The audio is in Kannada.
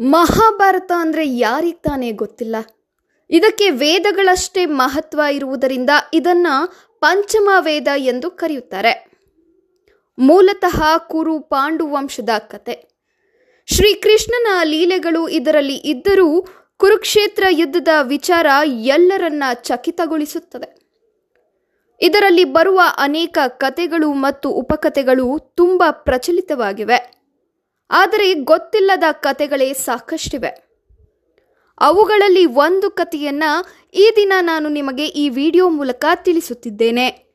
ಮಹಾಭಾರತ ಅಂದರೆ ಯಾರಿಗೆ ತಾನೇ ಗೊತ್ತಿಲ್ಲ? ಇದಕ್ಕೆ ವೇದಗಳಷ್ಟೇ ಮಹತ್ವ ಇರುವುದರಿಂದ ಇದನ್ನ ಪಂಚಮ ವೇದ ಎಂದು ಕರೆಯುತ್ತಾರೆ. ಮೂಲತಃ ಕುರು ಪಾಂಡು ವಂಶದ ಕತೆ. ಶ್ರೀಕೃಷ್ಣನ ಲೀಲೆಗಳು ಇದರಲ್ಲಿ ಇದ್ದರೂ ಕುರುಕ್ಷೇತ್ರ ಯುದ್ಧದ ವಿಚಾರ ಎಲ್ಲರನ್ನ ಚಕಿತಗೊಳಿಸುತ್ತದೆ ಇದರಲ್ಲಿ ಬರುವ ಅನೇಕ ಕತೆಗಳು ಮತ್ತು ಉಪಕಥೆಗಳು ತುಂಬ ಪ್ರಚಲಿತವಾಗಿವೆ. ಆದರೆ ಗೊತ್ತಿಲ್ಲದ ಕತೆಗಳೇ ಸಾಕಷ್ಟಿವೆ. ಅವುಗಳಲ್ಲಿ ಒಂದು ಕಥೆಯನ್ನ ಈ ದಿನ ನಾನು ನಿಮಗೆ ಈ ವಿಡಿಯೋ ಮೂಲಕ ತಿಳಿಸುತ್ತಿದ್ದೇನೆ.